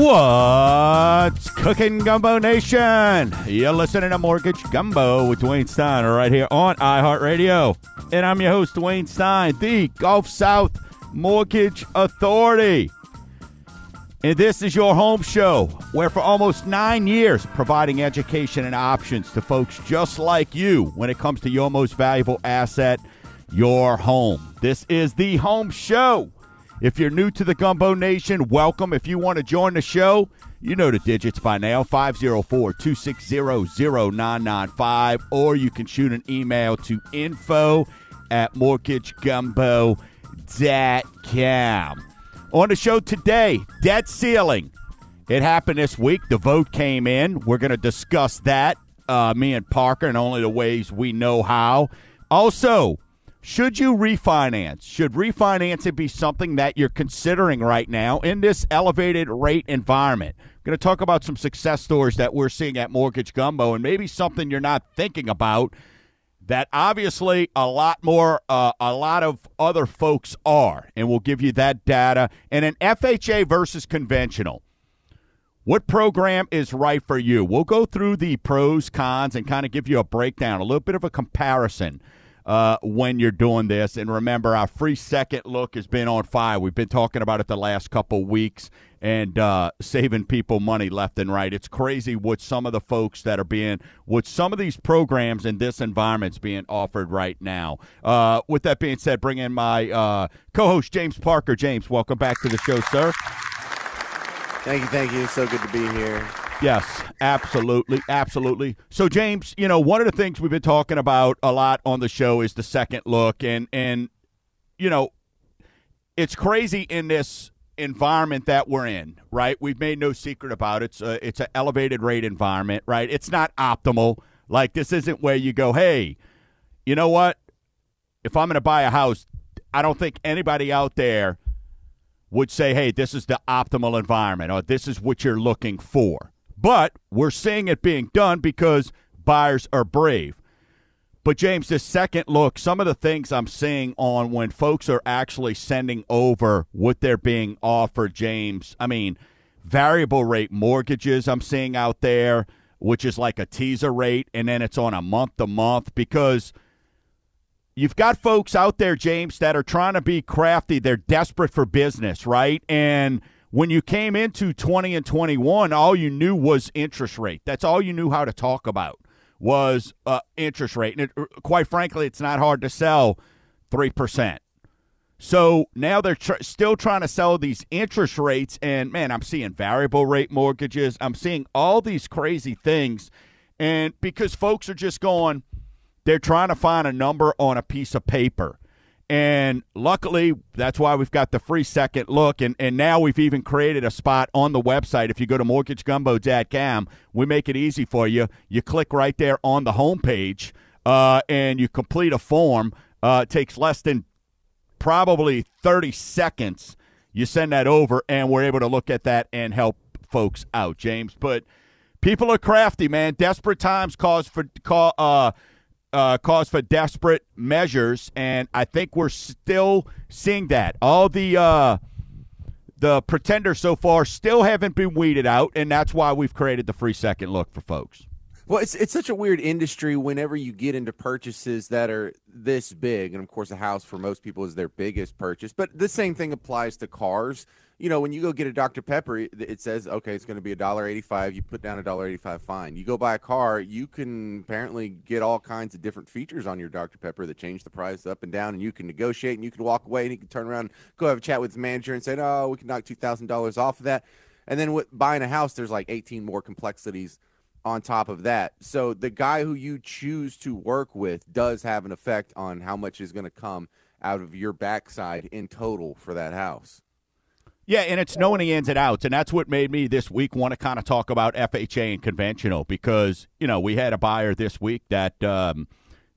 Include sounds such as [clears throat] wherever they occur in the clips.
What's cooking, Gumbo Nation? You're listening to Mortgage Gumbo with Dwayne Stein right here on iHeartRadio. And I'm your host, Dwayne Stein, the Gulf South Mortgage Authority. And this is your home show where, for almost nine years, providing education and options to folks just like you when it comes to your most valuable asset, your home. This is the home show. If you're new to the Gumbo Nation, welcome. If you want to join the show, you know the digits by now 504 260 0995, or you can shoot an email to info at mortgagegumbo.com. On the show today, debt ceiling. It happened this week. The vote came in. We're going to discuss that, uh, me and Parker, and only the ways we know how. Also, should you refinance? Should refinancing be something that you're considering right now in this elevated rate environment? I'm going to talk about some success stories that we're seeing at Mortgage Gumbo and maybe something you're not thinking about that obviously a lot more uh, a lot of other folks are and we'll give you that data and an FHA versus conventional. What program is right for you? We'll go through the pros, cons, and kind of give you a breakdown, a little bit of a comparison uh, when you're doing this. And remember, our free second look has been on fire. We've been talking about it the last couple weeks and uh, saving people money left and right. It's crazy what some of the folks that are being, what some of these programs in this environment's being offered right now. Uh, with that being said, bring in my uh, co-host James Parker. James, welcome back to the show, sir. Thank you, thank you. so good to be here. Yes, absolutely, absolutely. So, James, you know, one of the things we've been talking about a lot on the show is the second look, and and you know, it's crazy in this environment that we're in, right? We've made no secret about it. It's a, it's an elevated rate environment, right? It's not optimal. Like this isn't where you go, hey, you know what? If I'm going to buy a house, I don't think anybody out there would say, hey, this is the optimal environment or this is what you're looking for. But we're seeing it being done because buyers are brave. But James, this second look, some of the things I'm seeing on when folks are actually sending over what they're being offered, James. I mean, variable rate mortgages I'm seeing out there, which is like a teaser rate, and then it's on a month to month because you've got folks out there, James, that are trying to be crafty. They're desperate for business, right? And when you came into 20 and 21, all you knew was interest rate. That's all you knew how to talk about was uh, interest rate. And it, uh, quite frankly, it's not hard to sell 3%. So now they're tr- still trying to sell these interest rates. And man, I'm seeing variable rate mortgages. I'm seeing all these crazy things. And because folks are just going, they're trying to find a number on a piece of paper. And luckily, that's why we've got the free second look. And, and now we've even created a spot on the website. If you go to mortgagegumbo.com, we make it easy for you. You click right there on the homepage uh, and you complete a form. Uh, it takes less than probably 30 seconds. You send that over, and we're able to look at that and help folks out, James. But people are crafty, man. Desperate times cause for call, uh, uh, cause for desperate measures, and I think we're still seeing that. All the uh, the pretenders so far still haven't been weeded out, and that's why we've created the free second look for folks. Well, it's it's such a weird industry whenever you get into purchases that are this big, and of course, a house for most people is their biggest purchase. But the same thing applies to cars. You know, when you go get a Dr Pepper, it says okay, it's going to be a dollar eighty-five. You put down a dollar eighty-five, fine. You go buy a car, you can apparently get all kinds of different features on your Dr Pepper that change the price up and down, and you can negotiate, and you can walk away, and you can turn around, go have a chat with the manager, and say, "Oh, we can knock two thousand dollars off of that." And then with buying a house, there's like eighteen more complexities on top of that. So the guy who you choose to work with does have an effect on how much is going to come out of your backside in total for that house. Yeah, and it's knowing the ins and outs, and that's what made me this week want to kind of talk about FHA and conventional because you know we had a buyer this week that um,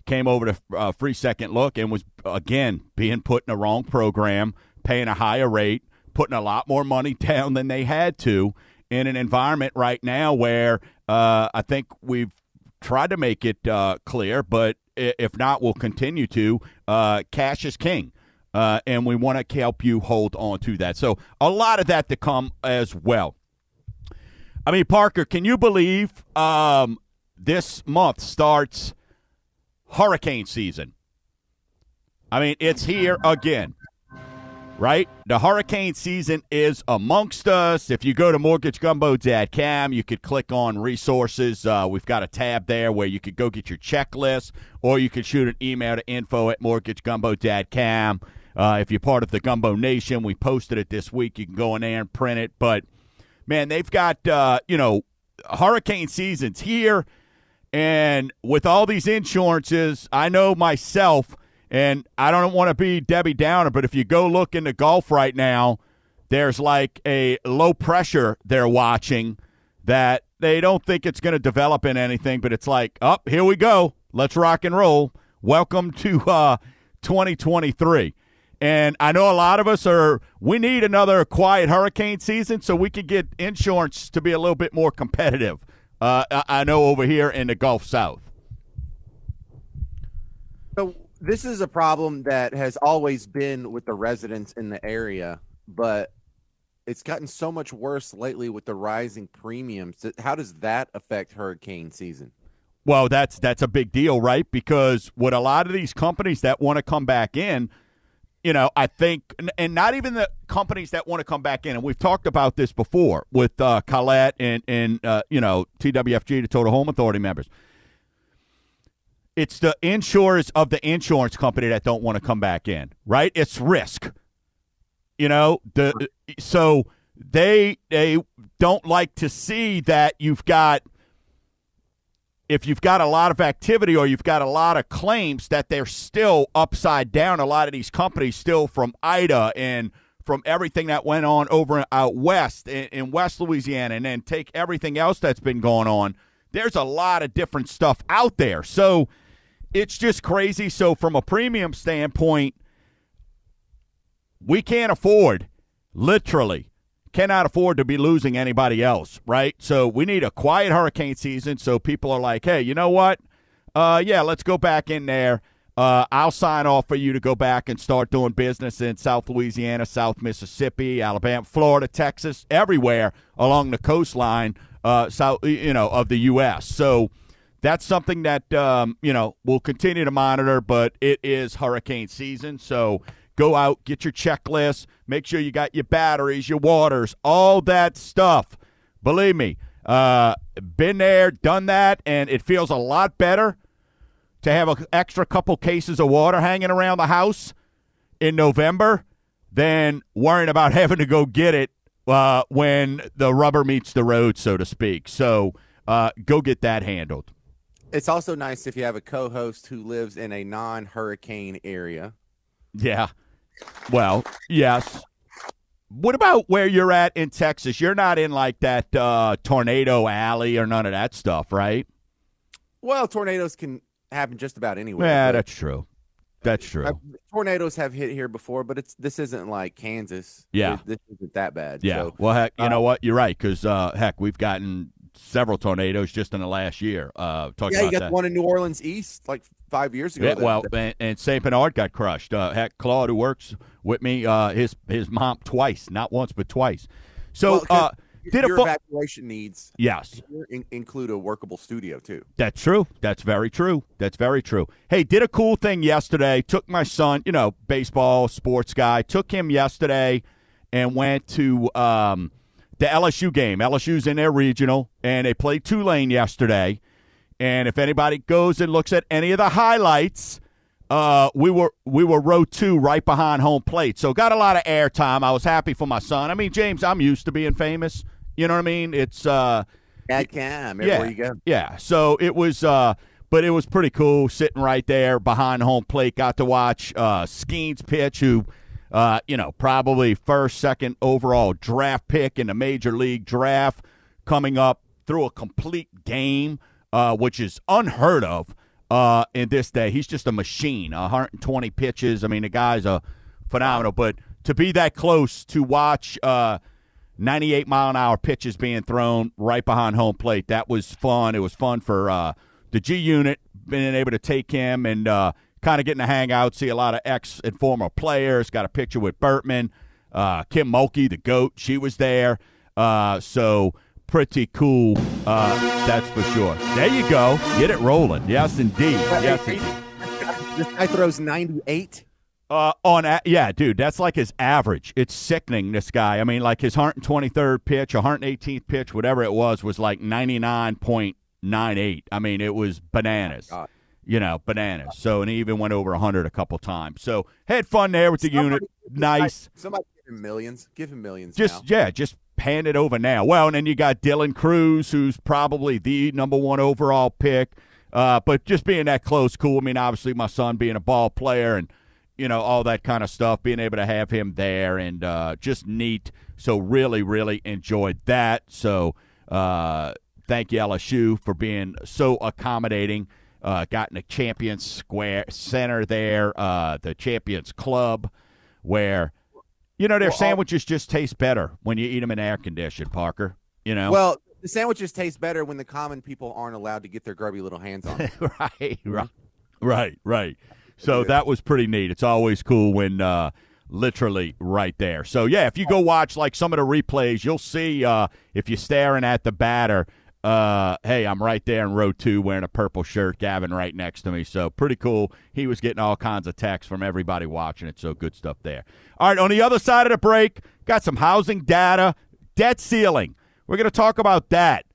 came over to uh, free second look and was again being put in the wrong program, paying a higher rate, putting a lot more money [laughs] down than they had to in an environment right now where uh, I think we've tried to make it uh, clear, but if not, we'll continue to. Uh, cash is king. Uh, and we want to help you hold on to that. So, a lot of that to come as well. I mean, Parker, can you believe um, this month starts hurricane season? I mean, it's here again right? The hurricane season is amongst us. If you go to mortgagegumbo.com, you could click on resources. Uh, we've got a tab there where you could go get your checklist, or you could shoot an email to info at mortgagegumbo.com. Uh, if you're part of the Gumbo Nation, we posted it this week. You can go in there and print it. But, man, they've got, uh, you know, hurricane season's here. And with all these insurances, I know myself – and I don't want to be Debbie Downer, but if you go look into Gulf right now, there's like a low pressure they're watching that they don't think it's going to develop in anything, but it's like, up oh, here we go. Let's rock and roll. Welcome to uh, 2023. And I know a lot of us are, we need another quiet hurricane season so we can get insurance to be a little bit more competitive. Uh, I know over here in the Gulf South. So this is a problem that has always been with the residents in the area, but it's gotten so much worse lately with the rising premiums. How does that affect hurricane season? Well, that's that's a big deal, right? Because what a lot of these companies that want to come back in, you know, I think, and not even the companies that want to come back in, and we've talked about this before with uh, Colette and and uh, you know TWFG, the Total Home Authority members it's the insurers of the insurance company that don't want to come back in, right? It's risk. You know, the so they they don't like to see that you've got if you've got a lot of activity or you've got a lot of claims that they're still upside down a lot of these companies still from Ida and from everything that went on over out west in, in West Louisiana and then take everything else that's been going on. There's a lot of different stuff out there. So it's just crazy. So, from a premium standpoint, we can't afford, literally, cannot afford to be losing anybody else, right? So, we need a quiet hurricane season so people are like, hey, you know what? Uh, yeah, let's go back in there. Uh, I'll sign off for you to go back and start doing business in South Louisiana, South Mississippi, Alabama, Florida, Texas, everywhere along the coastline, uh, south, you know, of the U.S. So, that's something that um, you know we'll continue to monitor. But it is hurricane season, so go out, get your checklist, make sure you got your batteries, your waters, all that stuff. Believe me, uh, been there, done that, and it feels a lot better to have an extra couple cases of water hanging around the house in November than worrying about [laughs] having to go get it uh, when the rubber meets the road, so to speak. So uh, go get that handled. It's also nice if you have a co-host who lives in a non-hurricane area. Yeah. Well, yes. What about where you're at in Texas? You're not in like that uh, tornado alley or none of that stuff, right? Well, tornadoes can happen just about anywhere. Yeah, that's true. That's true. Uh, tornadoes have hit here before, but it's this isn't like Kansas. Yeah, this isn't that bad. Yeah. So, well, heck, you uh, know what? You're right because uh, heck, we've gotten several tornadoes just in the last year. Uh, yeah, you got that. one in New Orleans East like five years ago. Yeah, well, and, and St. Bernard got crushed. Uh, heck, Claude, who works with me, uh, his his mom twice, not once but twice. So, well, uh, did your a evacuation needs yes in, include a workable studio too. That's true. That's very true. That's very true. Hey, did a cool thing yesterday. Took my son, you know, baseball sports guy. Took him yesterday and went to. Um, the LSU game. LSU's in their regional, and they played Tulane yesterday. And if anybody goes and looks at any of the highlights, uh, we were we were row two right behind home plate, so got a lot of airtime. I was happy for my son. I mean, James, I'm used to being famous. You know what I mean? It's uh, I can yeah, you go. Yeah. So it was uh, but it was pretty cool sitting right there behind home plate. Got to watch uh, Skenes pitch, who uh, you know, probably first, second overall draft pick in the major league draft coming up through a complete game, uh, which is unheard of uh, in this day. He's just a machine, 120 pitches. I mean, the guy's a phenomenal. But to be that close to watch uh, 98 mile an hour pitches being thrown right behind home plate, that was fun. It was fun for uh, the G Unit, being able to take him and uh, kind of getting to hang out, see a lot of ex and former players. Got a picture with Bertman, uh, Kim Mulkey, the goat. She was there. Uh, so pretty cool. Uh, that's for sure. There you go. Get it rolling. Yes, indeed. Yes, indeed. [laughs] This guy throws 98. Uh, on a- yeah, dude, that's like his average. It's sickening. This guy. I mean, like his 123rd pitch, 118th pitch, whatever it was, was like 99.98. I mean, it was bananas. God. You know, bananas. So, and he even went over 100 a couple times. So, had fun there with the Somebody- unit. Nice. Somebody give him millions. Give him millions. Just now. yeah, just hand it over now. Well, and then you got Dylan Crews, who's probably the number one overall pick. Uh, but just being that close, cool. I mean, obviously, my son being a ball player and you know all that kind of stuff, being able to have him there and uh, just neat. So really, really enjoyed that. So uh, thank you LSU for being so accommodating. Uh, got in the Champions Square Center there, uh, the Champions Club, where you know their Well, sandwiches just taste better when you eat them in air conditioned. Parker, you know. Well, the sandwiches taste better when the common people aren't allowed to get their grubby little hands on. them. [laughs] right, right, right, right. So that was pretty neat. It's always cool when uh, literally right there. So yeah, if you go watch like some of the replays, you'll see uh, if you're staring at the batter. Uh, hey, I'm right there in row two wearing a purple shirt. Gavin right next to me. So pretty cool. He was getting all kinds of texts from everybody watching it. So good stuff there. All right, on the other side of the break, got some housing data, debt ceiling. We're going to talk about that.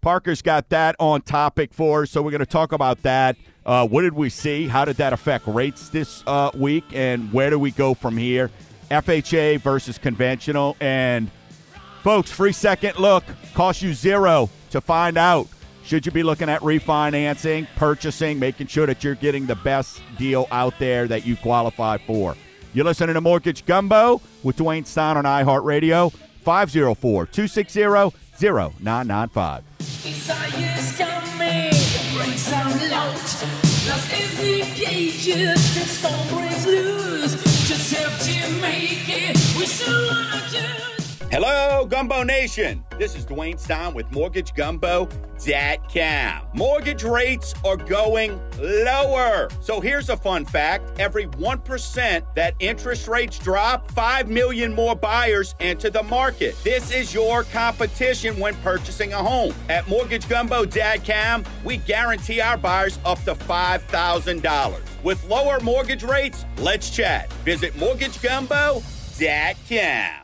Parker's got that on topic for us, so we're going to talk about that. Uh, what did we see? How did that affect rates this uh, week? And where do we go from here? FHA versus conventional. And, folks, free second look costs you zero to find out. Should you be looking at refinancing, purchasing, making sure that you're getting the best deal out there that you qualify for? You're listening to Mortgage Gumbo with Dwayne Stein on iHeartRadio, 504 260 0995. Desires coming, breaks out loud. Lost every cages and storm breaks loose. Just have to make it. We still wanna just. Hello, Gumbo Nation. This is Dwayne Stein with MortgageGumbo.com. Mortgage rates are going lower. So here's a fun fact every 1% that interest rates drop, 5 million more buyers enter the market. This is your competition when purchasing a home. At MortgageGumbo.com, we guarantee our buyers up to $5,000. With lower mortgage rates, let's chat. Visit MortgageGumbo.com.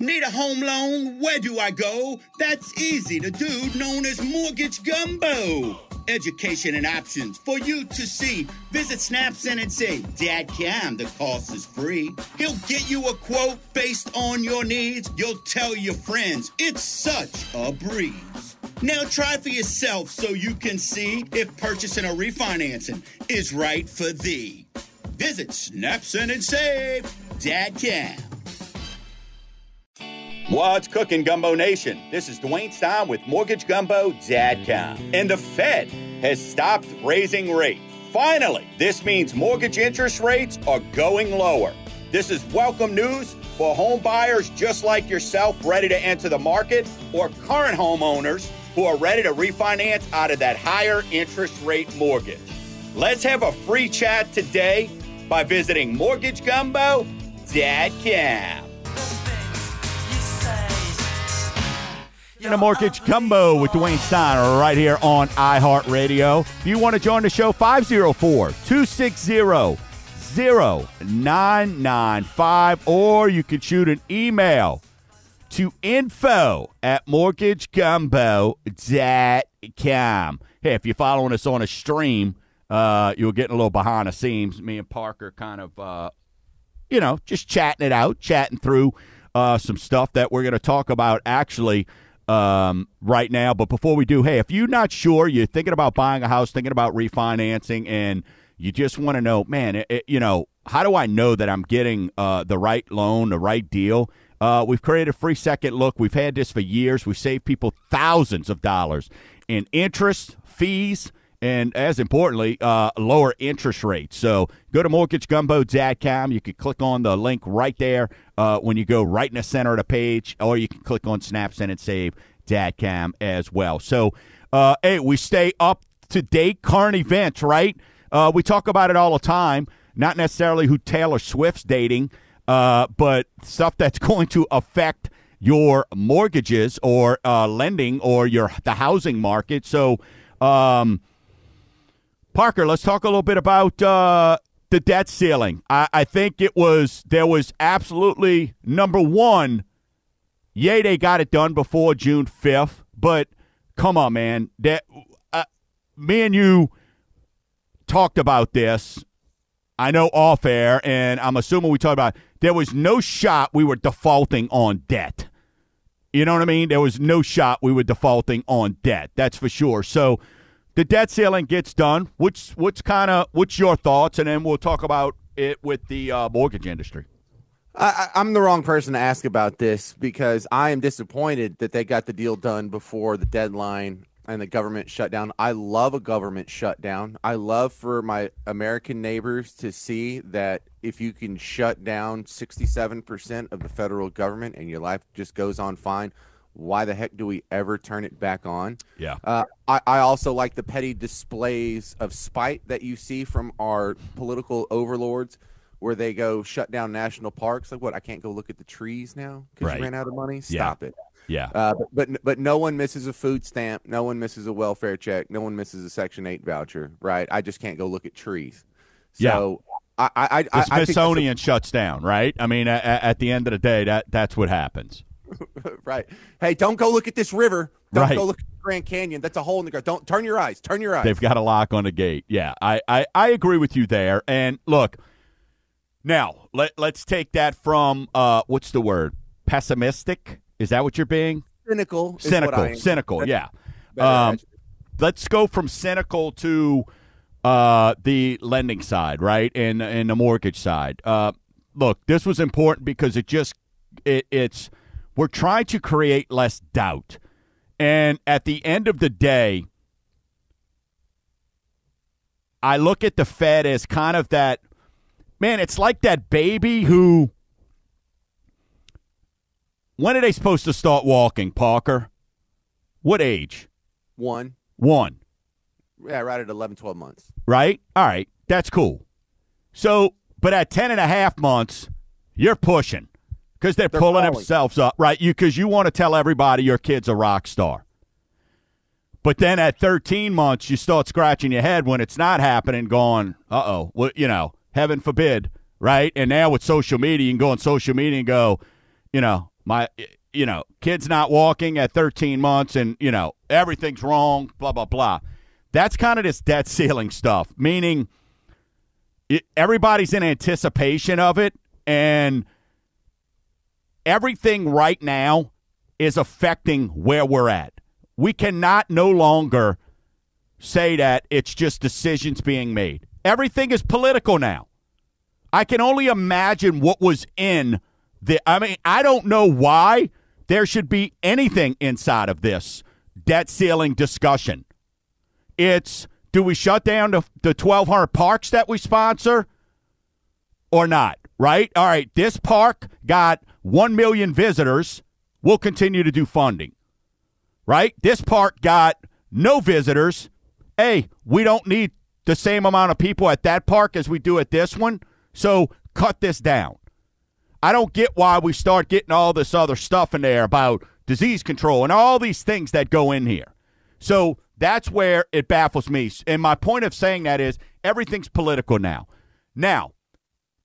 Need a home loan? Where do I go? That's easy. The dude known as Mortgage Gumbo. Education and options for you to see. Visit snapsandsay.com. The cost is free. He'll get you a quote based on your needs. You'll tell your friends. It's such a breeze. Now try for yourself so you can see if purchasing or refinancing is right for thee. Visit snapsandsafe.com. What's cooking, Gumbo Nation? This is Dwayne Stein with MortgageGumbo.com. And the Fed has stopped raising rates. Finally, this means mortgage interest rates are going lower. This is welcome news for home buyers just like yourself ready to enter the market or current homeowners who are ready to refinance out of that higher interest rate mortgage. Let's have a free chat today by visiting MortgageGumbo.com. In a Mortgage Gumbo with Dwayne Stein right here on iHeartRadio. If you want to join the show, 504 260 0995, or you can shoot an email to info at mortgagegumbo.com. Hey, if you're following us on a stream, uh, you're getting a little behind the scenes. Me and Parker kind of, uh, you know, just chatting it out, chatting through uh, some stuff that we're going to talk about actually um, right now. But before we do, hey, if you're not sure, you're thinking about buying a house, thinking about refinancing, and you just want to know, man, it, it- you know, how do I know that I'm getting uh, the right loan, the right deal? Uh, we've created a free second look. We've had this for years. We save people thousands of dollars in interest, fees, and as importantly, uh, lower interest rates. So go to mortgagegumbo.com. You can click on the link right there uh, when you go right in the center of the page, or you can click on Snap, Send, and snapsendandsave.com as well. So, uh, hey, we stay up to date current events, right? Uh, we talk about it all the time, not necessarily who Taylor Swift's dating, uh, but stuff that's [laughs] going to affect your mortgages or uh, lending or your the housing market. So, um, Parker, let's talk a little bit about uh, the debt ceiling. I, I think it was there was absolutely number one. Yay, they got it done before June fifth, but come on, man. That uh, me and you talked about this. I know off air, and I'm assuming we talked about there was no shot we were defaulting on debt. You know what I mean? There was no shot we were defaulting on debt. That's for sure. So the debt ceiling gets done. What's what's kind of what's your thoughts, and then we'll talk about it with the uh, mortgage industry. I, I'm the wrong person to ask about this because I am disappointed that they got the deal done before the deadline and the government shutdown. I love a government shutdown. I love for my American neighbors to see that if you can shut down 67% of the federal government and your life just goes on fine, why the heck do we ever turn it back on? Yeah. Uh, I, I also like the petty displays of spite that you see from our political overlords where they go shut down national parks. Like, what? I can't go look at the trees now because Right. you ran out of money? Yeah. Stop it. Yeah. Uh, but, but but no one misses a food stamp. No one misses a welfare check. No one misses a Section 8 voucher, right? I just can't go look at trees. Yeah. So I, I, I, the I a- Smithsonian shuts down, right? I mean, at, at the end of the day, that that's what happens. [laughs] right. Hey, don't go look at this river. Don't Right. go look at the Grand Canyon. That's a hole in the ground. Don't turn your eyes. Turn your eyes. They've got a lock on the gate. Yeah, I, I, I agree with you there. And look, now let let's take that from uh, what's the word? Pessimistic? Is that what you're being? cynical. cynical. Cynical. That's Yeah. Um, let's go from cynical to uh, the lending side, right, and and the mortgage side. Uh, look, this was important because it just it, it's we're trying to create less doubt, and at the end of the day, I look at the Fed as kind of that man. It's like that baby who. When are they supposed to start walking, Parker? What age? One. One, Yeah, right at 11, 12 months. right? All right, that's cool. So, but at 10 and a half months, you're pushing because they're, They're pulling themselves up, right? You Because you want to tell everybody your kid's a rock star. But then at 13 months, you start scratching your head when it's not happening, going, uh oh, well, you know, heaven forbid, right? And now with social media, you can go on social media and go, you know, my, you know, kid's not walking at 13 months and, you know, everything's wrong, blah, blah, blah. That's kind of this debt ceiling stuff, meaning it, everybody's in anticipation of it. And everything right now is affecting where we're at. We cannot no longer say that it's just decisions being made. Everything is political now. I can only imagine what was in the. I mean, I don't know why there should be anything inside of this debt ceiling discussion. It's do we shut down the, the 1,200 parks that we sponsor or not? Right? All right, this park got 1 million visitors. We'll continue to do funding. Right? This park got no visitors. Hey, we don't need the same amount of people at that park as we do at this one. So cut this down. I don't get why we start getting all this other stuff in there about disease control and all these things that go in here. So that's where it baffles me. And my point of saying that is everything's political now. Now,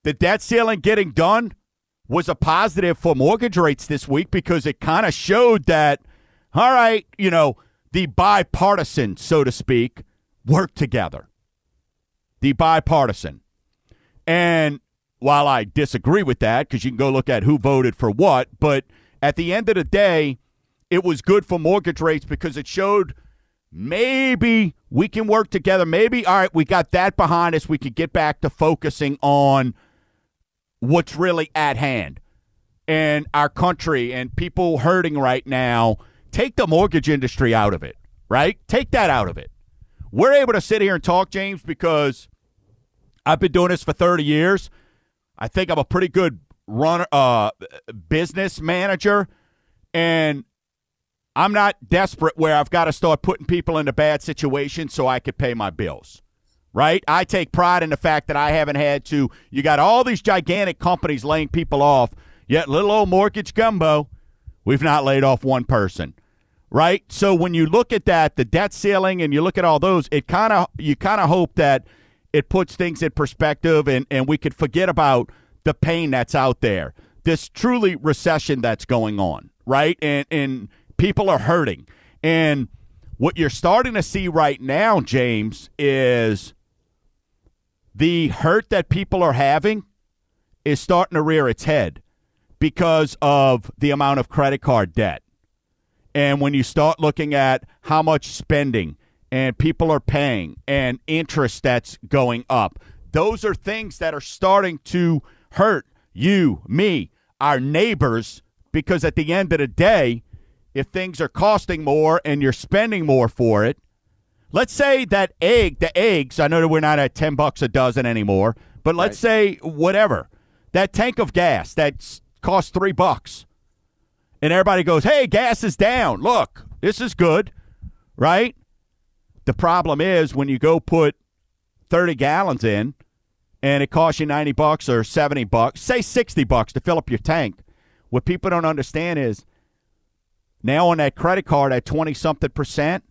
the debt ceiling getting done was a positive for mortgage rates this week because it kind of showed that, all right, you know, the bipartisan, so to speak, work together. The bipartisan. And while I disagree with that, because you can go look at who voted for what, but at the end of the day, it was good for mortgage rates because it showed maybe we can work together. Maybe, all right, we got that behind us. We could get back to focusing on what's really at hand and our country and people hurting right now. Take the mortgage industry out of it, right? Take that out of it. We're able to sit here and talk, James, because I've been doing this for 30 years. I think I'm a pretty good runner, uh, business manager, and I'm not desperate where I've got to start putting people into bad situations so I could pay my bills. Right? I take pride in the fact that I haven't had to. You got all these gigantic companies laying people off, yet little old mortgage gumbo, we've not laid off one person. Right? So when you look at that, the debt ceiling, and you look at all those, it kind of you kind of hope that it puts things in perspective, and and we could forget about the pain that's out there. This truly recession that's going on, right? And and people are hurting. And what you're starting to see right now, James, is the hurt that people are having is starting to rear its head because of the amount of credit card debt. And when you start looking at how much spending and people are paying and interest that's going up, those are things that are starting to hurt you, me, our neighbors, because at the end of the day, if things are costing more and you're spending more for it, let's say that egg, the eggs, I know that we're not at 10 bucks a dozen anymore, but let's say whatever, that tank of gas that costs 3 bucks. And everybody goes, "Hey, gas is down. Look, this is good." Right? The problem is when you go put 30 gallons in and it costs you 90 bucks or 70 bucks, say 60 bucks to fill up your tank. What people don't understand is now on that credit card at 20 something percent,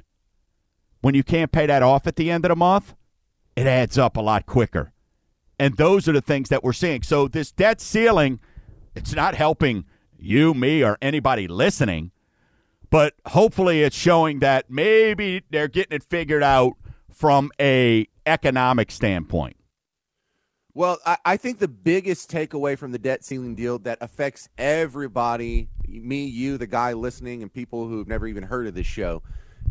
when you can't pay that off at the end of the month, it adds up a lot quicker. And those are the things that we're seeing. So this debt ceiling, it's not helping you, me, or anybody listening, but hopefully it's showing that maybe they're getting it figured out from a economic standpoint. Well, I, I think the biggest takeaway from the debt ceiling deal that affects everybody, me, you, the guy listening, and people who've never even heard of this show,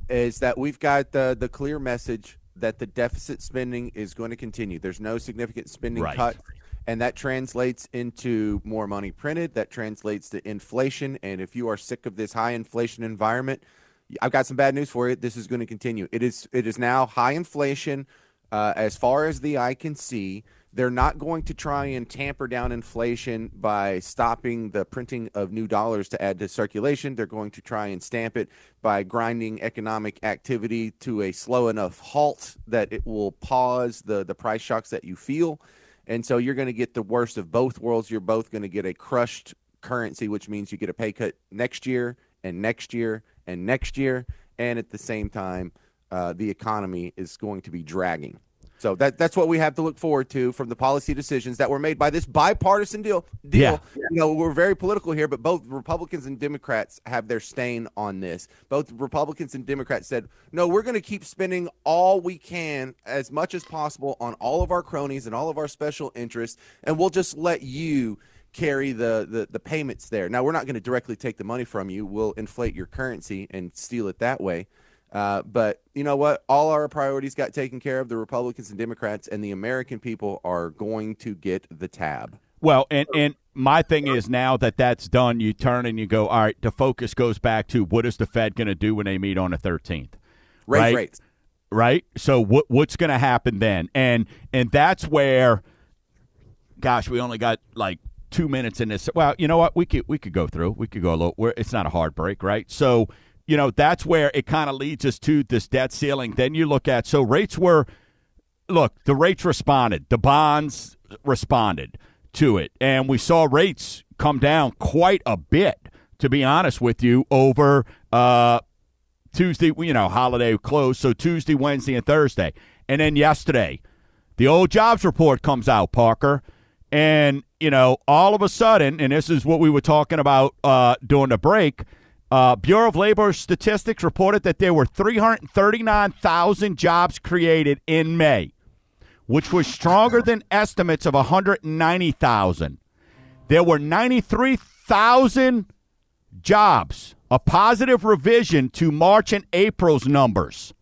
is that we've got the the clear message that the deficit spending is going to continue. There's no significant spending Right. cut, and that translates into more money printed. That translates to inflation. And if you are sick of this high inflation environment, I've got some bad news for you. This is going to continue. It is it is now high inflation uh, as far as the eye can see. They're not going to try and tamper down inflation by stopping the printing of new dollars to add to circulation. They're going to try and stamp it by grinding economic activity to a slow enough halt that it will pause the, the price shocks that you feel. And so you're going to get the worst of both worlds. You're both going to get a crushed currency, which means you get a pay cut next year and next year and next year. And at the same time, uh, the economy is going to be dragging. So that that's what we have to look forward to from the policy decisions that were made by this bipartisan deal. Deal. You know, we're very political here, but both Republicans and Democrats have their stain on this. Both Republicans and Democrats said, "No, we're going to keep spending all we can, as much as possible, on all of our cronies and all of our special interests, and we'll just let you." carry the, the the payments there. Now we're not going to directly take the money from you. We'll inflate your currency and steal it that way. Uh, but you know what? All our priorities got taken care of. The Republicans and Democrats and the American people are going to get the tab. Well, and and my thing is now that that's done, you turn and you go, all right. The focus goes back to what is the Fed going to do when they meet on the thirteenth, Raise Right. rates. right? So what what's going to happen then? And and that's where, gosh, we only got like two minutes in this. Well, you know what? We could we could go through. We could go a little. It's not a hard break, right? So you know that's where it kind of leads us to this debt ceiling. Then you look at so rates were look, the rates responded. The bonds responded to it. And we saw rates come down quite a bit, to be honest with you, over uh, Tuesday, you know, holiday close. So Tuesday, Wednesday, and Thursday. And then yesterday, the old jobs report comes out, Parker. And, you know, all of a sudden, and this is what we were talking about uh, during the break, uh, Bureau of Labor Statistics reported that there were 339,000 jobs created in May, which was stronger than estimates of 190,000. There were 93,000 jobs a positive revision to March and April's numbers.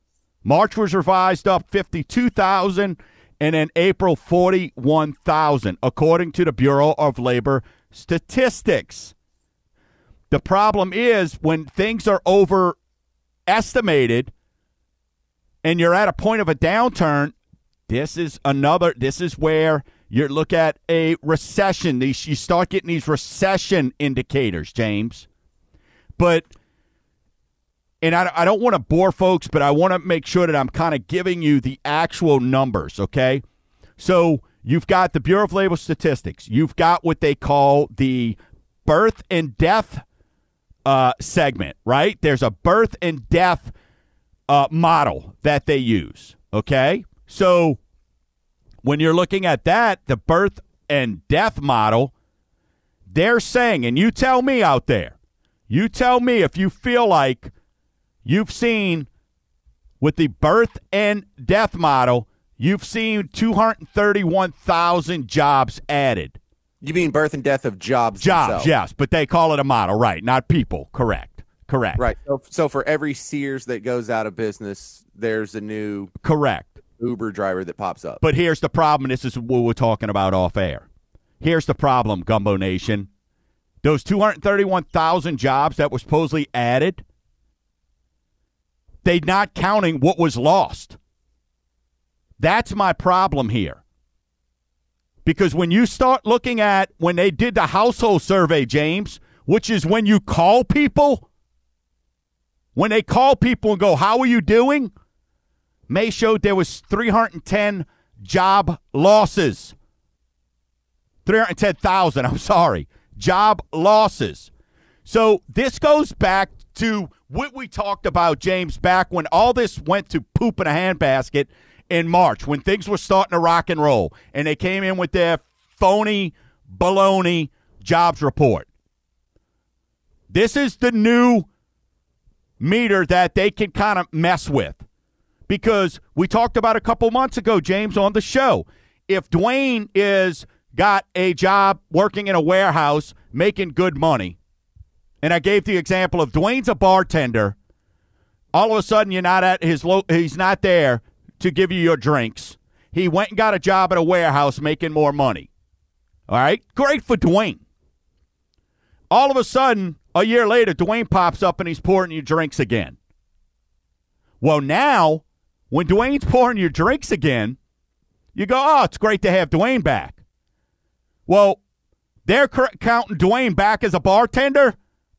March was revised up 52,000 and in April 41,000 according to the Bureau of Labor Statistics. The problem is when things are overestimated and you're at a point of a downturn, this is another this is where you look at a recession. These you start getting these recession indicators, James. But and I, I don't want to bore folks, but I want to make sure that I'm kind of giving you the actual numbers, okay? So you've got the Bureau of Labor Statistics. You've got what they call the birth and death uh, segment, right? There's a birth and death uh, model that they use, okay? So when you're looking at that, the birth and death model, they're saying, and you tell me out there, you tell me if you feel like you've seen with the birth and death model, you've seen 231,000 jobs added. You mean birth and death of jobs? Jobs, themselves. yes, but they call it a model, right? Not people. Correct. Correct. Right. So, so for every Sears that goes out of business, there's a new Correct. Uber driver that pops up. But here's the problem. This is what we're talking about off air. Here's the problem, Gumbo Nation. Those 231,000 jobs that were supposedly added, they're not counting what was lost. That's my problem here. Because when you start looking at when they did the household survey, James, which is when you call people, when they call people and go, How are you doing? May showed there was 310 job losses. 310,000, I'm sorry. Job losses. So this goes back to what we talked about, James, back when all this went to poop in a handbasket in March, when things were starting to rock and roll, and they came in with their phony baloney jobs report. This is the new meter that they can kind of mess with because we talked about a couple months ago, James, on the show. If Dwayne is got a job working in a warehouse making good money, and I gave the example of Dwayne's a bartender, all of a sudden you're not at his lo- he's not there to give you your drinks. He went and got a job at a warehouse making more money. All right, great for Dwayne. All of a sudden, a year later, Dwayne pops up and he's pouring you drinks again. Well, now when Dwayne's pouring your drinks again, you go, oh, it's great to have Dwayne back. Well, they're counting Dwayne back as a bartender,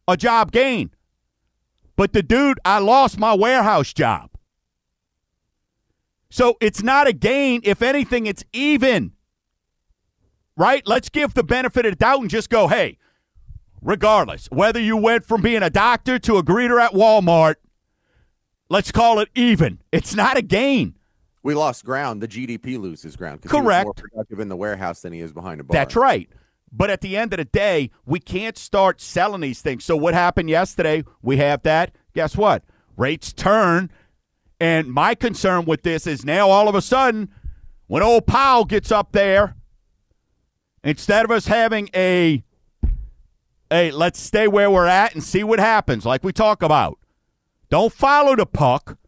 a job gain. But the dude, I lost my warehouse job. So it's not a gain. If anything, it's even. Right? Let's give the benefit of the doubt and just go, hey, regardless, whether you went from being a doctor to a greeter at Walmart, let's call it even. It's not a gain. we lost ground. The GDP loses ground. Correct. More productive in the warehouse than he is behind a bar. That's right. But at the end of the day, we can't start selling these things. So what happened yesterday? We have that. Guess what? Rates turn. And my concern with this is now all of a sudden, when old Powell gets up there, instead of us having a hey, let's stay where we're at and see what happens, like we talk about. Don't follow the puck.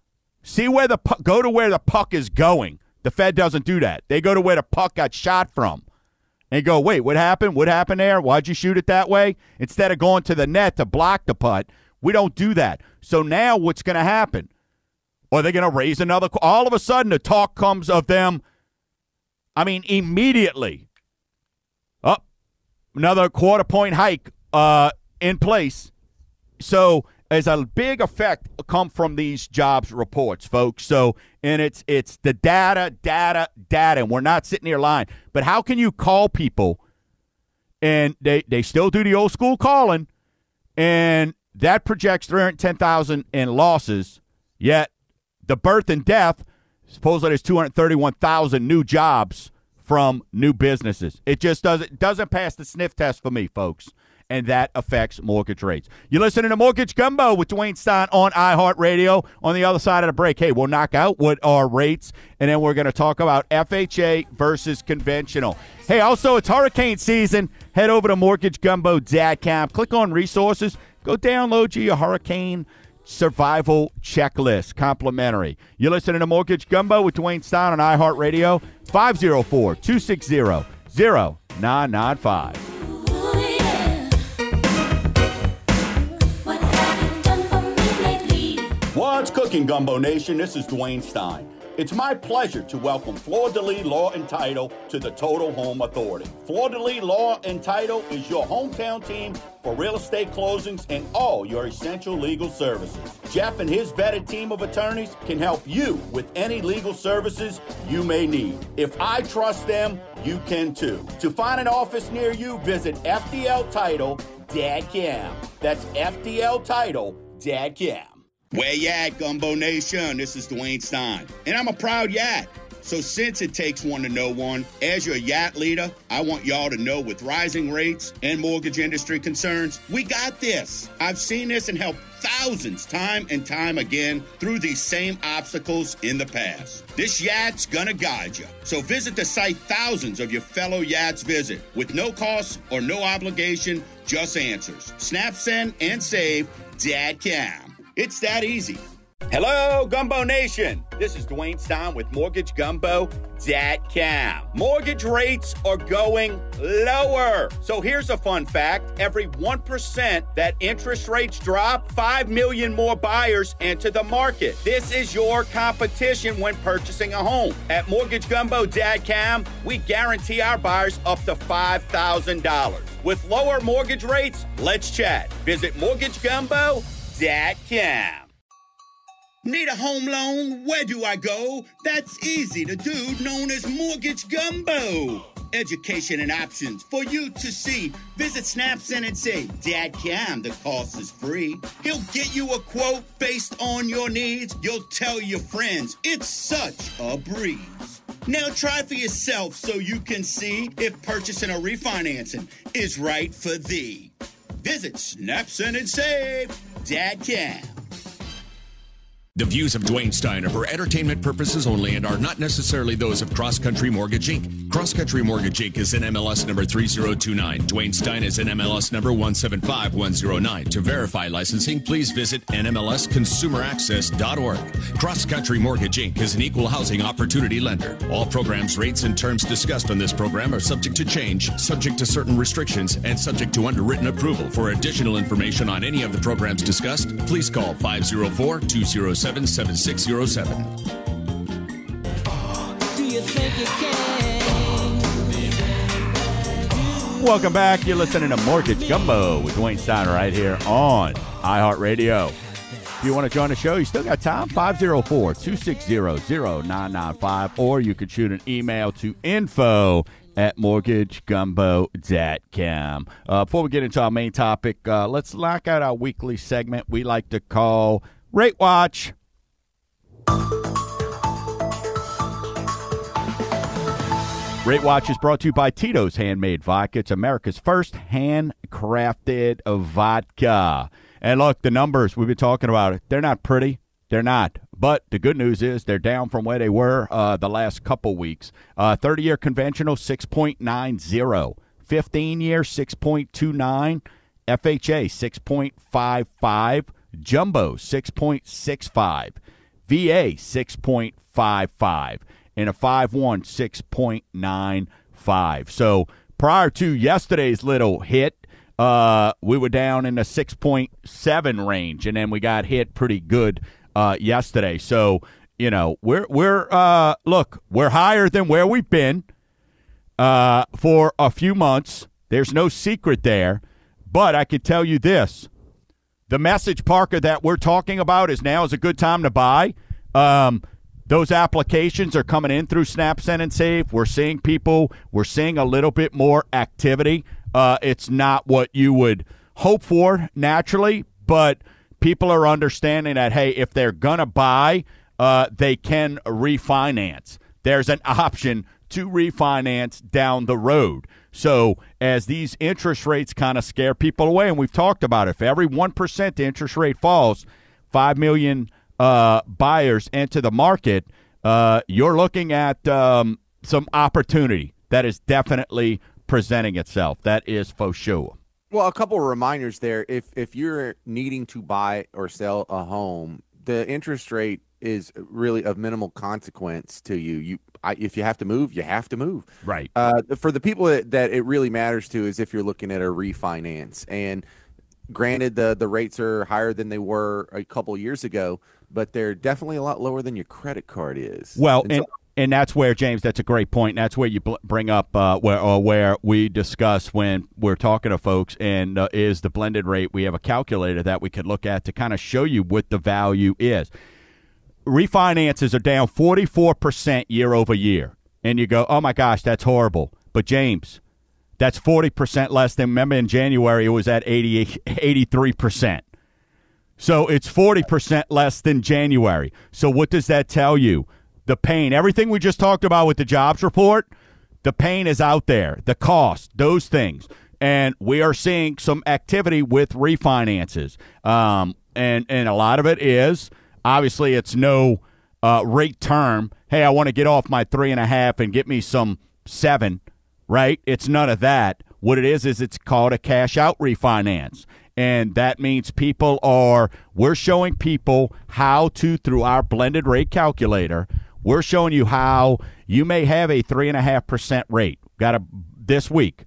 See where the puck, go to where the puck is going. The Fed doesn't do that. They go to where the puck got shot from and go, wait, what happened? What happened there? Why'd you shoot it that way? Instead of going to the net to block the putt, we don't do that. So now what's going to happen? Are they going to raise another? All of a sudden, the talk comes of them. I mean, immediately. Up another quarter point hike uh, in place. So as a big effect come from these jobs reports, folks. So and it's it's the data, data, data, and we're not sitting here lying. But how can you call people and they they still do the old school calling, and that projects three hundred ten thousand in losses. Yet the birth and death supposedly there's two hundred thirty one thousand new jobs from new businesses. It just doesn't doesn't pass the sniff test for me, folks. And that affects mortgage rates. You're listening to Mortgage Gumbo with Dwayne Stein on iHeartRadio. On the other side of the break, hey, we'll knock out what are rates, and then we're going to talk about FHA versus conventional. Hey, also, it's hurricane season. Head over to mortgagegumbo.com. Click on resources. Go download you a hurricane survival checklist, complimentary. You're listening to Mortgage Gumbo with Dwayne Stein on iHeartRadio, 504 260 0995. Ooh, yeah. What have you done for me lately? What's cooking, Gumbo Nation? This is Dwayne Stein. It's my pleasure to welcome Fleur de Lis Law and Title to the Total Home Authority. Fleur de Lis Law and Title is your hometown team for real estate closings and all your essential legal services. Jeff and his vetted team of attorneys can help you with any legal services you may need. If I trust them, you can too. To find an office near you, visit FDL Title Dadcam. That's FDL Title Dadcam. Where you at, Gumbo Nation? This is Dwayne Stein, and I'm a proud Yat. So since it takes one to know one, as your Yat leader, I want y'all to know with rising rates and mortgage industry concerns, we got this. I've seen this and helped thousands time and time again through these same obstacles in the past. This Yat's gonna guide you. So visit the site thousands of your fellow Yats visit with no cost or no obligation, just answers. Snap, send, and save Dadcam. It's that easy. Hello, Gumbo Nation. This is Dwayne Stein with MortgageGumbo.com. Mortgage rates are going lower. So here's a fun fact every 1% that interest rates drop, 5 million more buyers enter the market. This is your competition when purchasing a home. At MortgageGumbo.com, we guarantee our buyers up to $5,000. With lower mortgage rates, let's chat. Visit MortgageGumbo.com. Need a home loan? Where do I go? That's easy. The dude known as Mortgage Gumbo. Education and options for you to see. Visit Snap Send and say, Dad Cam, the cost is free. He'll get you a quote based on your needs. You'll tell your friends. It's such a breeze. Now try for yourself so you can see if purchasing or refinancing is right for thee. Visit Snap Send and save. The views of Dwayne Stein are for entertainment purposes only and are not necessarily those of Cross Country Mortgage Inc. Cross Country Mortgage Inc. is NMLS number 3029. Dwayne Stein is NMLS number 175109. To verify licensing, please visit NMLSConsumerAccess.org. Cross Country Mortgage Inc. is an equal housing opportunity lender. All programs, rates, and terms discussed on this program are subject to change, subject to certain restrictions, and subject to underwritten approval. For additional information on any of the programs discussed, please call 504 207 7607. Do you think you can? Welcome back. You're listening to Mortgage Gumbo with Dwayne Stein right here on iHeartRadio. If you want to join the show, you still got time. 504 260 0995. Or you could shoot an email to info at mortgagegumbo.com. Uh, before we get into our main topic, uh, let's lock out our weekly segment we like to call Rate Watch. Rate Watch is brought to you by Tito's Handmade Vodka. It's America's first handcrafted vodka. And look, the numbers we've been talking about, they're not pretty. They're not. But the good news is they're down from where they were uh, the last couple weeks. Uh, 30 year conventional, 6.90. 15 year, 6.29. FHA, 6.55. Jumbo, 6.65. VA, 6.55 and a 5 1 6.95. So prior to yesterday's little hit, uh, we were down in the 6.7 range, and then we got hit pretty good uh, yesterday. So, you know, we're, we're uh, look, we're higher than where we've been uh, for a few months. There's no secret there. But I could tell you this the message Parker that we're talking about is now is a good time to buy. Um, those applications are coming in through Snap, Send, and Save. We're seeing people. We're seeing a little bit more activity. Uh, it's not what you would hope for naturally, but people are understanding that hey, if they're gonna buy, uh, they can refinance. There's an [laughs] option to refinance down the road. So as these interest rates kind of scare people away, and we've talked about it, if every one percent interest rate falls, five million uh, buyers into the market, uh, you're looking at um, some opportunity that is definitely presenting itself. That is for sure. Well, a couple of reminders there. If if you're needing to buy or sell a home, the interest rate is really of minimal consequence to you. You, I, if you have to move, you have to move. Right. Uh, for the people that, that it really matters to is if you're looking at a refinance. And granted, the the rates are higher than they were a couple years ago, but they're definitely a lot lower than your credit card is. Well, And and so- and that's where James. That's a great point. That's where you bl- bring up uh, where or where we discuss when we're talking to folks, and uh, is the blended rate. We have a calculator that we could look at to kind of show you what the value is. Refinances are down forty four percent year over year, and you go, "Oh my gosh, that's horrible." But James, that's forty percent less than. Remember in January it was at 83 percent. So it's 40% less than January. So what does that tell you? The pain, everything we just talked about with the jobs report, the pain is out there, the cost, those things. And we are seeing some activity with refinances. Um, and, and a lot of it is obviously it's no uh, rate term. Hey, I want to get off my three and a half and get me some seven, right? It's none of that. What it is is it's called a cash out refinance. And that means people are, we're showing people how to, through our blended rate calculator, we're showing you how you may have a 3.5% rate. Got a, this week,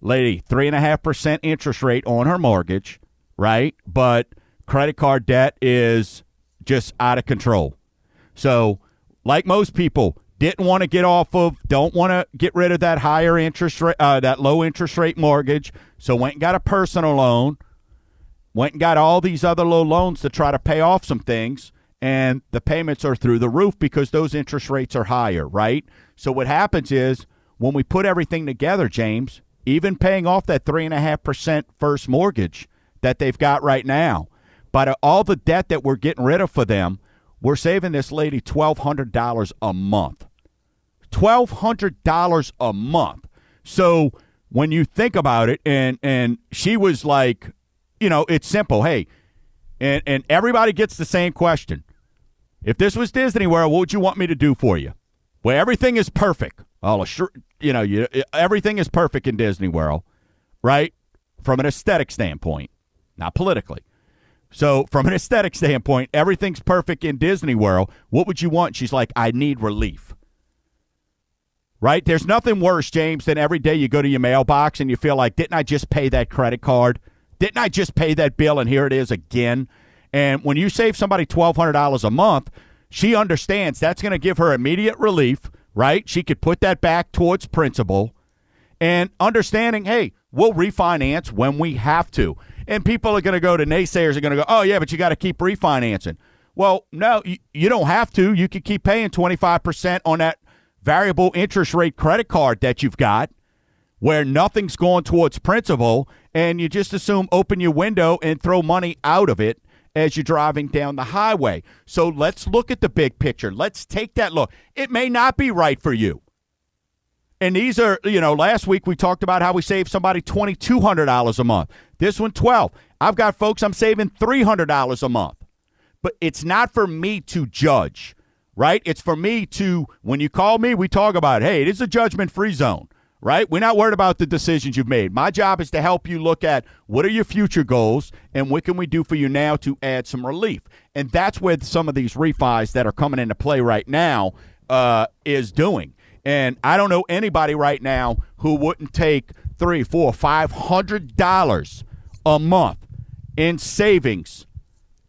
lady, 3.5% interest rate on her mortgage, right? But credit card debt is just out of control. So, like most people, didn't want to get off of, don't want to get rid of that higher interest rate, uh, that low interest rate mortgage. So went and got a personal loan, went and got all these other low loans to try to pay off some things, and the payments are through the roof because those interest rates are higher, right? So what happens is when we put everything together, James, even paying off that three and a half percent first mortgage that they've got right now, but all the debt that we're getting rid of for them, we're saving this lady twelve hundred dollars a month. Twelve hundred dollars a month. So when you think about it, and and she was like, you know, it's simple. Hey, and and everybody gets the same question. If this was Disney World, what would you want me to do for you? Well, everything is perfect. I'll assure you know, you everything is perfect in Disney World, right? From an aesthetic standpoint, not politically. So, from an aesthetic standpoint, everything's perfect in Disney World. What would you want? She's like, I need relief. Right? There's nothing worse, James, than every day you go to your mailbox and you feel like, didn't I just pay that credit card? Didn't I just pay that bill and here it is again? And when you save somebody $1,200 a month, she understands that's going to give her immediate relief, right? She could put that back towards principal and understanding, hey, we'll refinance when we have to. And people are going to go to naysayers are going to go, oh, yeah, but you got to keep refinancing. Well, no, you, you don't have to. You could keep paying 25% on that variable interest rate credit card that you've got where nothing's going towards principal and you just assume open your window and throw money out of it as you're driving down the highway. So let's look at the big picture. Let's take that look. It may not be right for you. And these are, you know, last week we talked about how we saved somebody $2,200 a month. This one, 12. I've got folks I'm saving $300 a month. But it's not for me to judge, right? It's for me to, when you call me, we talk about, hey, it is a judgment free zone, right? We're not worried about the decisions you've made. My job is to help you look at what are your future goals and what can we do for you now to add some relief. And that's where some of these refis that are coming into play right now uh, is doing. And I don't know anybody right now who wouldn't take three, four, five hundred dollars a month in savings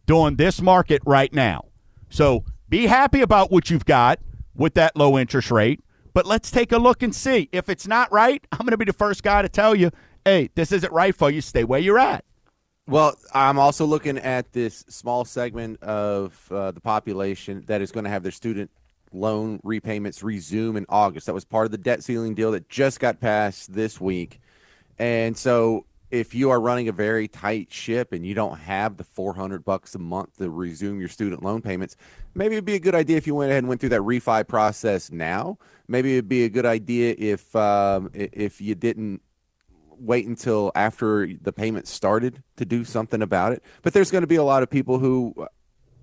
during this market right now. So be happy about what you've got with that low interest rate. But let's take a look and see. If it's not right, I'm going to be the first guy to tell you, hey, this isn't right for you. Stay where you're at. Well, I'm also looking at this small segment of uh, the population that is going to have their student loan repayments resume in August. That was part of the debt ceiling deal that just got passed this week. And so if you are running a very tight ship and you don't have the 400 bucks a month to resume your student loan payments, maybe it'd be a good idea if you went ahead and went through that refi process now. Maybe it'd be a good idea if um, if you didn't wait until after the payment started to do something about it. But there's going to be a lot of people who, uh,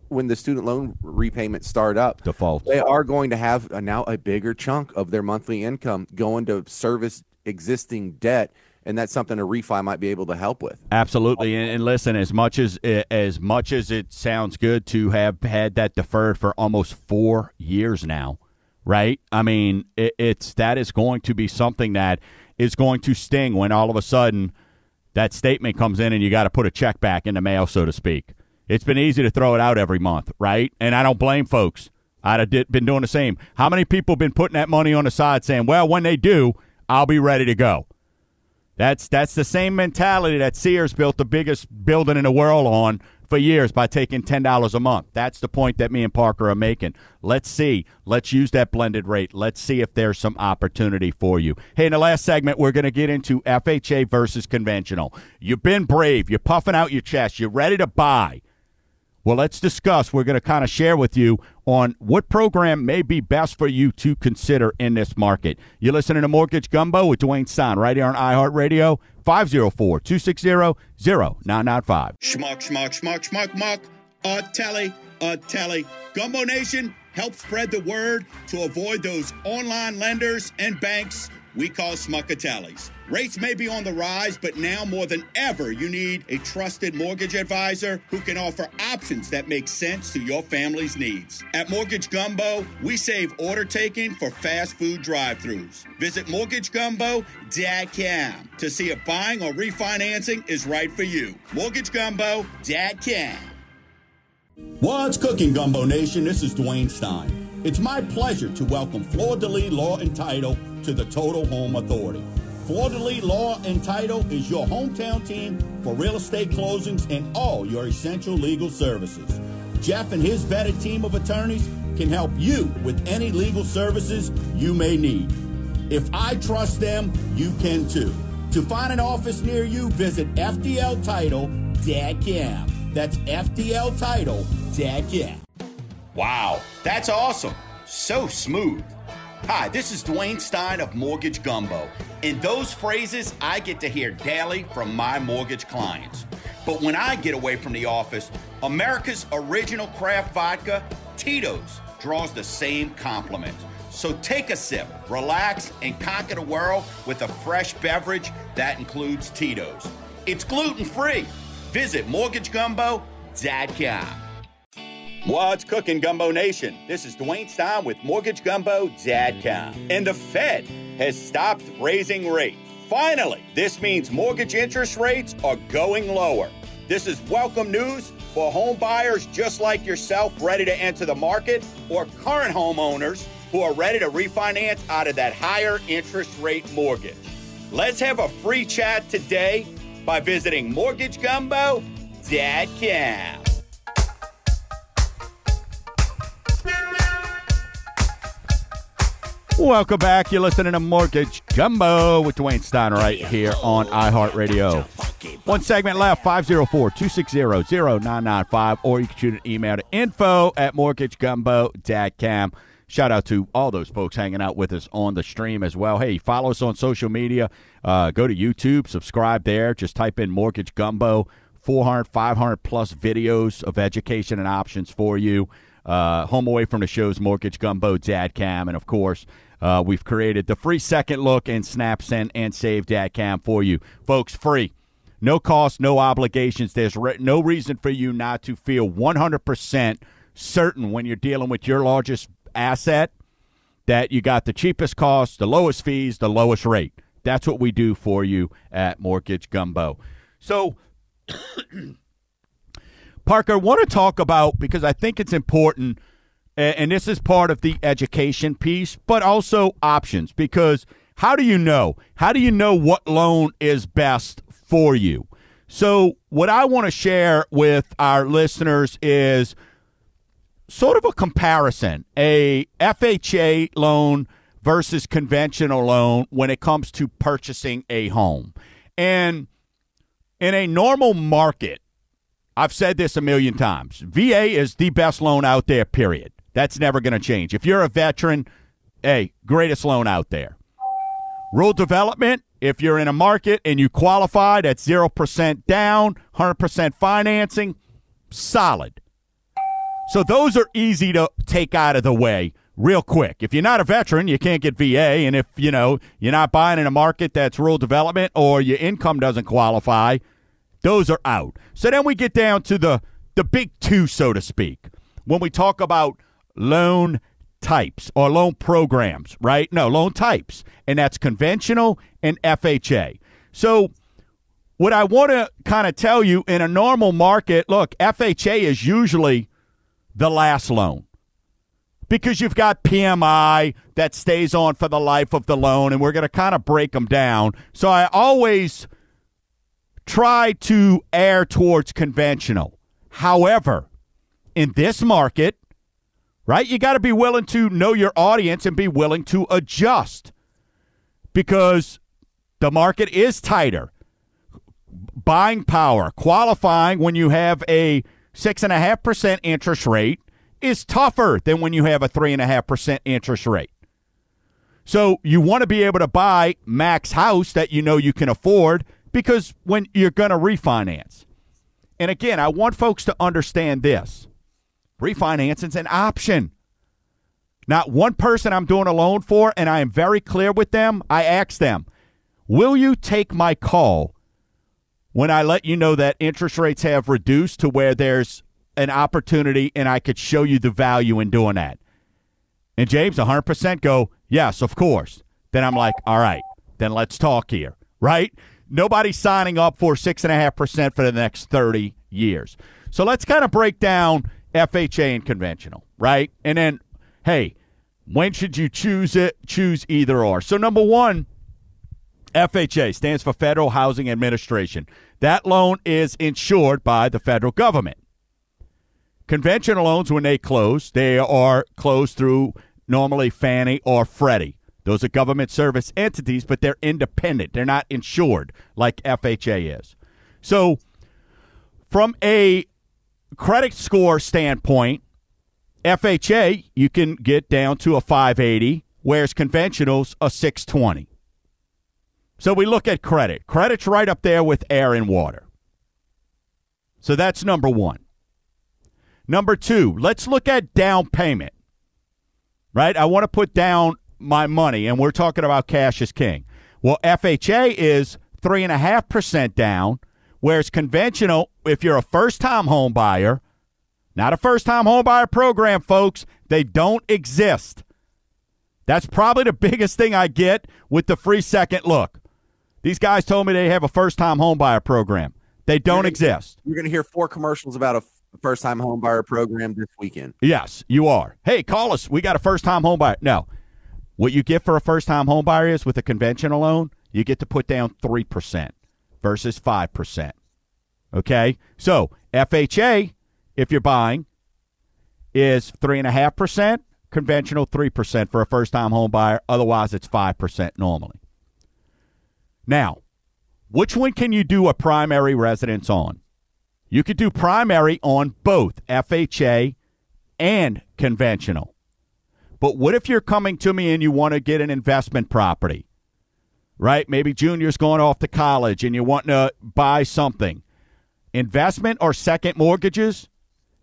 when the student loan repayments start up, default, they are going to have a, now a bigger chunk of their monthly income going to service existing debt. And that's something a refi might be able to help with. Absolutely, and, and listen, as much as eh, as much as it sounds good to have had that deferred for almost four years now, right? I mean, it, it's that is going to be something that is going to sting when all of a sudden that statement comes in and you got to put a check back in the mail, so to speak. It's been easy to throw it out every month, right? And I don't blame folks. I'd have did, been doing the same. How many people have been putting that money on the side saying, well, when they do, I'll be ready to go? That's that's the same mentality that Sears built the biggest building in the world on for years by taking ten dollars a month. That's the point that me and Parker are making. Let's see. Let's use that blended rate. Let's see if there's some opportunity for you. Hey, in the last segment, we're going to get into FHA versus conventional. You've been brave. You're puffing out your chest. You're ready to buy. Well, let's discuss. We're going to kind of share with you on what program may be best for you to consider in this market. You're listening to Mortgage Gumbo with Dwayne Stein right here on iHeartRadio, 504 260 0995. Schmuck, schmuck, schmuck, schmuck, muck. A telly, a telly. Gumbo Nation, help spread the word to avoid those online lenders and banks we call smuckatellis. Rates may be on the rise, but now more than ever, you need a trusted mortgage advisor who can offer options that make sense to your family's needs. At Mortgage Gumbo, we save order taking for fast food drive throughs. Visit mortgagegumbo.com to see if buying or refinancing is right for you. Mortgagegumbo.com. What's cooking, Gumbo Nation? This is Dwayne Stein. It's my pleasure to welcome Fleur de Lis Law and Title to the Total Home Authority. Fleur de Lis Law and Title is your hometown team for real estate closings and all your essential legal services. Jeff and his vetted team of attorneys can help you with any legal services you may need. If I trust them, you can too. To find an office near you, visit FDLTitle.com. That's FDLTitle.com. Wow, that's awesome. So smooth. Hi, this is Dwayne Stein of Mortgage Gumbo. And those phrases I get to hear daily from my mortgage clients. But when I get away from the office, America's original craft vodka, Tito's, draws the same compliment. So take a sip, relax, and conquer the world with a fresh beverage that includes Tito's. It's gluten free. Visit mortgagegumbo.com. What's cooking, Gumbo Nation? This is Dwayne Stein with MortgageGumbo.com. And the Fed has stopped raising rates. Finally, this means mortgage interest rates are going lower. This is welcome news for home buyers just like yourself ready to enter the market or current homeowners who are ready to refinance out of that higher interest rate mortgage. Let's have a free chat today by visiting mortgagegumbo.com. Welcome back. You're listening to Mortgage Gumbo with Dwayne Stein right here on iHeartRadio. One segment left, 504-260-0995, or you can shoot an email to info at mortgagegumbo.com. Shout out to all those folks hanging out with us on the stream as well. Hey, follow us on social media. Uh, go to YouTube, subscribe there. Just type in Mortgage Gumbo. 400, 500 plus videos of education and options for you. Uh, home away from the shows, mortgagegumbo.com. And of course, uh, we've created the free second look and snap, send, and save.com for you. Folks, free. No cost, no obligations. There's re- no reason for you not to feel 100% certain when you're dealing with your largest asset that you got the cheapest cost, the lowest fees, the lowest rate. That's what we do for you at Mortgage Gumbo. So, Parker, I want to talk about because I think it's important, and this is part of the education piece, but also options. Because how do you know? How do you know what loan is best for you? So, what I want to share with our listeners is sort of a comparison a FHA loan versus conventional loan when it comes to purchasing a home. And in a normal market, I've said this a million times. VA is the best loan out there, period. That's never going to change. If you're a veteran, hey, greatest loan out there. Rural development, if you're in a market and you qualify, that's 0% down, 100% financing, solid. So those are easy to take out of the way real quick. If you're not a veteran, you can't get VA, and if you know you're not buying in a market that's rural development or your income doesn't qualify, those are out. So then we get down to the the big two, so to speak, when we talk about loan types or loan programs, right? No, loan types, and that's conventional and FHA. So what I want to kind of tell you in a normal market, look, FHA is usually the last loan because you've got PMI that stays on for the life of the loan, and we're going to kind of break them down. So I always try to err towards conventional. However, in this market, right, you got to be willing to know your audience and be willing to adjust because the market is tighter. Buying power, qualifying when you have a 6.5% interest rate is tougher than when you have a 3.5% interest rate. So you want to be able to buy max house that you know you can afford because when you're going to refinance. And again, I want folks to understand this. Refinancing's an option. Not one person I'm doing a loan for, and I am very clear with them. I ask them, Will you take my call when I let you know that interest rates have reduced to where there's an opportunity and I could show you the value in doing that? And James, 100% go, Yes, of course. Then I'm like, All right, then let's talk here, right? Nobody's signing up for 6.5% for the next 30 years. So let's kind of break down FHA and conventional, right? And then, hey, when should you choose it? Choose either or. So, number one, FHA stands for Federal Housing Administration. That loan is insured by the federal government. Conventional loans, when they close, they are closed through normally Fannie or Freddie. Those are government service entities, but they're independent. They're not insured like FHA is. So, from a credit score standpoint, FHA, you can get down to a 580, whereas conventionals a 620. So we look at credit. Credit's right up there with air and water. So that's number one. Number two, let's look at down payment. Right? I want to put down my money, and we're talking about cash is king. Well, FHA is 3.5% down, whereas conventional, if you're a first time home buyer, not a first time home buyer program, folks, they don't exist. That's probably the biggest thing I get with the free second look. These guys told me they have a first time home buyer program. They don't gonna- exist. You're going to hear four commercials about a first time home buyer program this weekend. Yes, you are. Hey, call us. We got a first time home buyer. No. What you get for a first time home buyer is with a conventional loan, you get to put down 3% versus 5%. Okay? So, FHA, if you're buying, is 3.5%, conventional 3% for a first time home buyer. Otherwise, it's 5% normally. Now, which one can you do a primary residence on? You could do primary on both FHA and conventional. But what if you're coming to me and you want to get an investment property? Right? Maybe junior's going off to college and you want to buy something. Investment or second mortgages,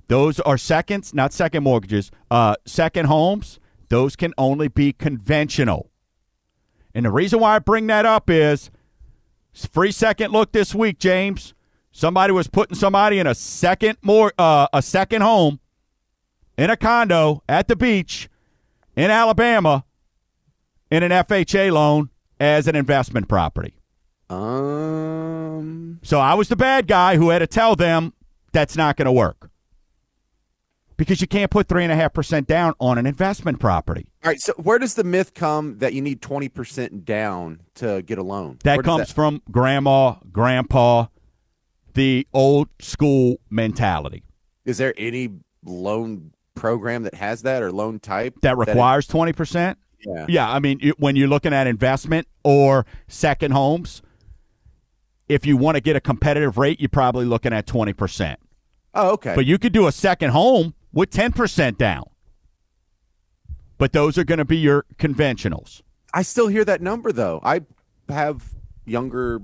those are seconds, not second mortgages, uh, second homes, those can only be conventional. And the reason why I bring that up is free second look this week, James. Somebody was putting somebody in a second more uh, a second home in a condo at the beach in Alabama in an FHA loan as an investment property. Um, So I was the bad guy who had to tell them that's not going to work because you can't put three and a half percent down on an investment property. all right. So where does the myth come that you need 20% down to get a loan? That comes from grandma, grandpa, the old school mentality Is there any loan program that has that or loan type that requires twenty percent. yeah. Yeah, I mean, when you're looking at investment or second homes, if you want to get a competitive rate, you're probably looking at 20%. Oh, okay. But you could do a second home with 10% down. But those are going to be your conventionals. I still hear that number though. I have younger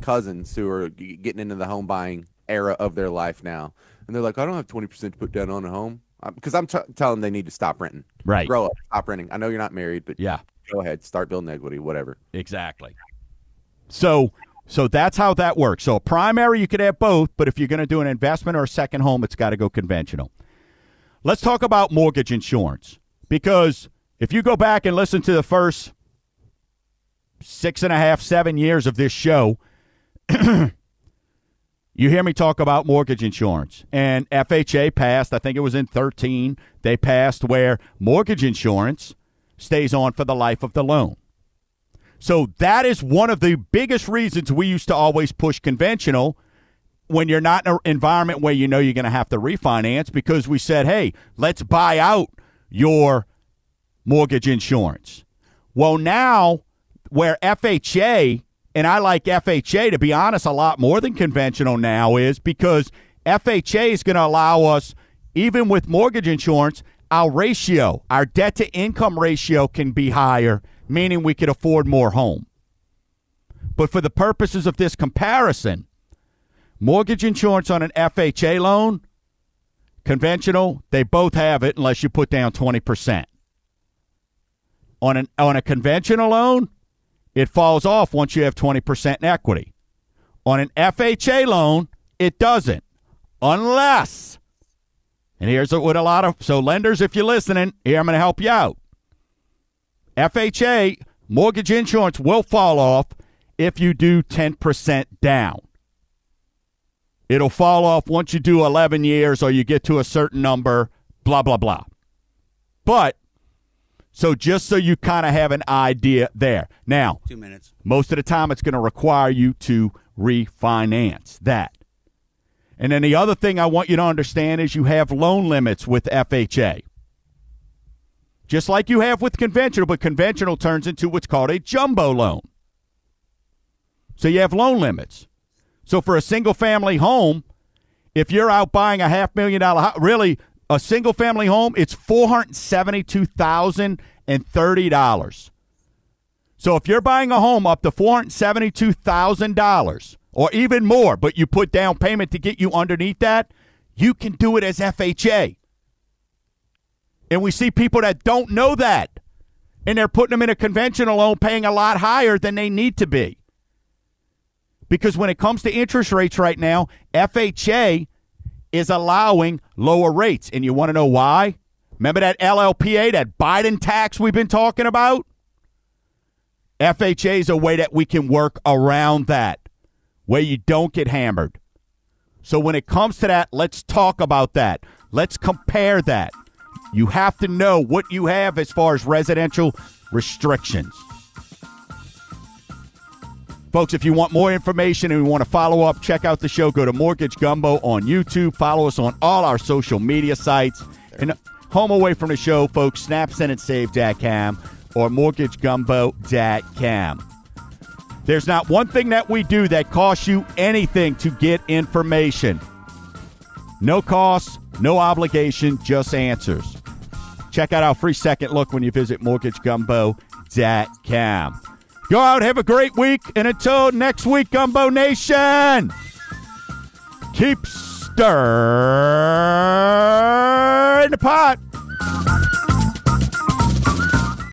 cousins who are getting into the home buying era of their life now, and they're like, "I don't have twenty percent to put down on a home. Because I'm t- telling them they need to stop renting. Right. Grow up, stop renting. I know you're not married, but Yeah. go ahead, start building equity, whatever. Exactly. So so that's how that works. So a primary you could have both, but if you're going to do an investment or a second home, it's got to go conventional. Let's talk about mortgage insurance because if you go back and listen to the first six and a half, seven years of this show, [clears throat] you hear me talk about mortgage insurance. And FHA passed, I think it was in 13, they passed where mortgage insurance stays on for the life of the loan. So that is one of the biggest reasons we used to always push conventional when you're not in an environment where you know you're going to have to refinance because we said, hey, let's buy out your mortgage insurance. Well, now where FHA, and I like FHA to be honest a lot more than conventional now, is because FHA is going to allow us, even with mortgage insurance, our ratio, our debt to income ratio can be higher, meaning we could afford more home. But for the purposes of this comparison, mortgage insurance on an FHA loan, conventional, they both have it unless you put down 20%. On an on a conventional loan, it falls off once you have 20% in equity. On an FHA loan, it doesn't. Unless and here's what a lot of so lenders if you're listening, here I'm going to help you out. FHA mortgage insurance will fall off if you do 10% down. It'll fall off once you do 11 years or you get to a certain number, blah, blah, blah. But, so just so you kind of have an idea there. Now, Two minutes. most of the time it's going to require you to refinance that. And then the other thing I want you to understand is you have loan limits with FHA. Just like you have with conventional, but conventional turns into what's called a jumbo loan. So you have loan limits. So for a single family home, if you're out buying a half million dollar house, really a single family home, it's four hundred seventy two thousand and thirty dollars. So if you're buying a home up to four hundred seventy two thousand dollars or even more, but you put down payment to get you underneath that, you can do it as FHA. And we see people that don't know that. And they're putting them in a conventional loan paying a lot higher than they need to be. Because when it comes to interest rates right now, FHA is allowing lower rates. And you want to know why? Remember that LLPA, that Biden tax we've been talking about? FHA is a way that we can work around that, where you don't get hammered. So when it comes to that, let's talk about that. Let's compare that. You have to know what you have as far as residential restrictions. Folks, if you want more information and you want to follow up, check out the show. Go to Mortgage Gumbo on YouTube. Follow us on all our social media sites. And home away from the show, folks, snapsendandsave.com or mortgagegumbo.com. There's not one thing that we do that costs you anything to get information. No cost, no obligation, just answers. Check out our free second look when you visit mortgagegumbo.com. Go out, have a great week, and until next week, Gumbo Nation, keep stirring the pot.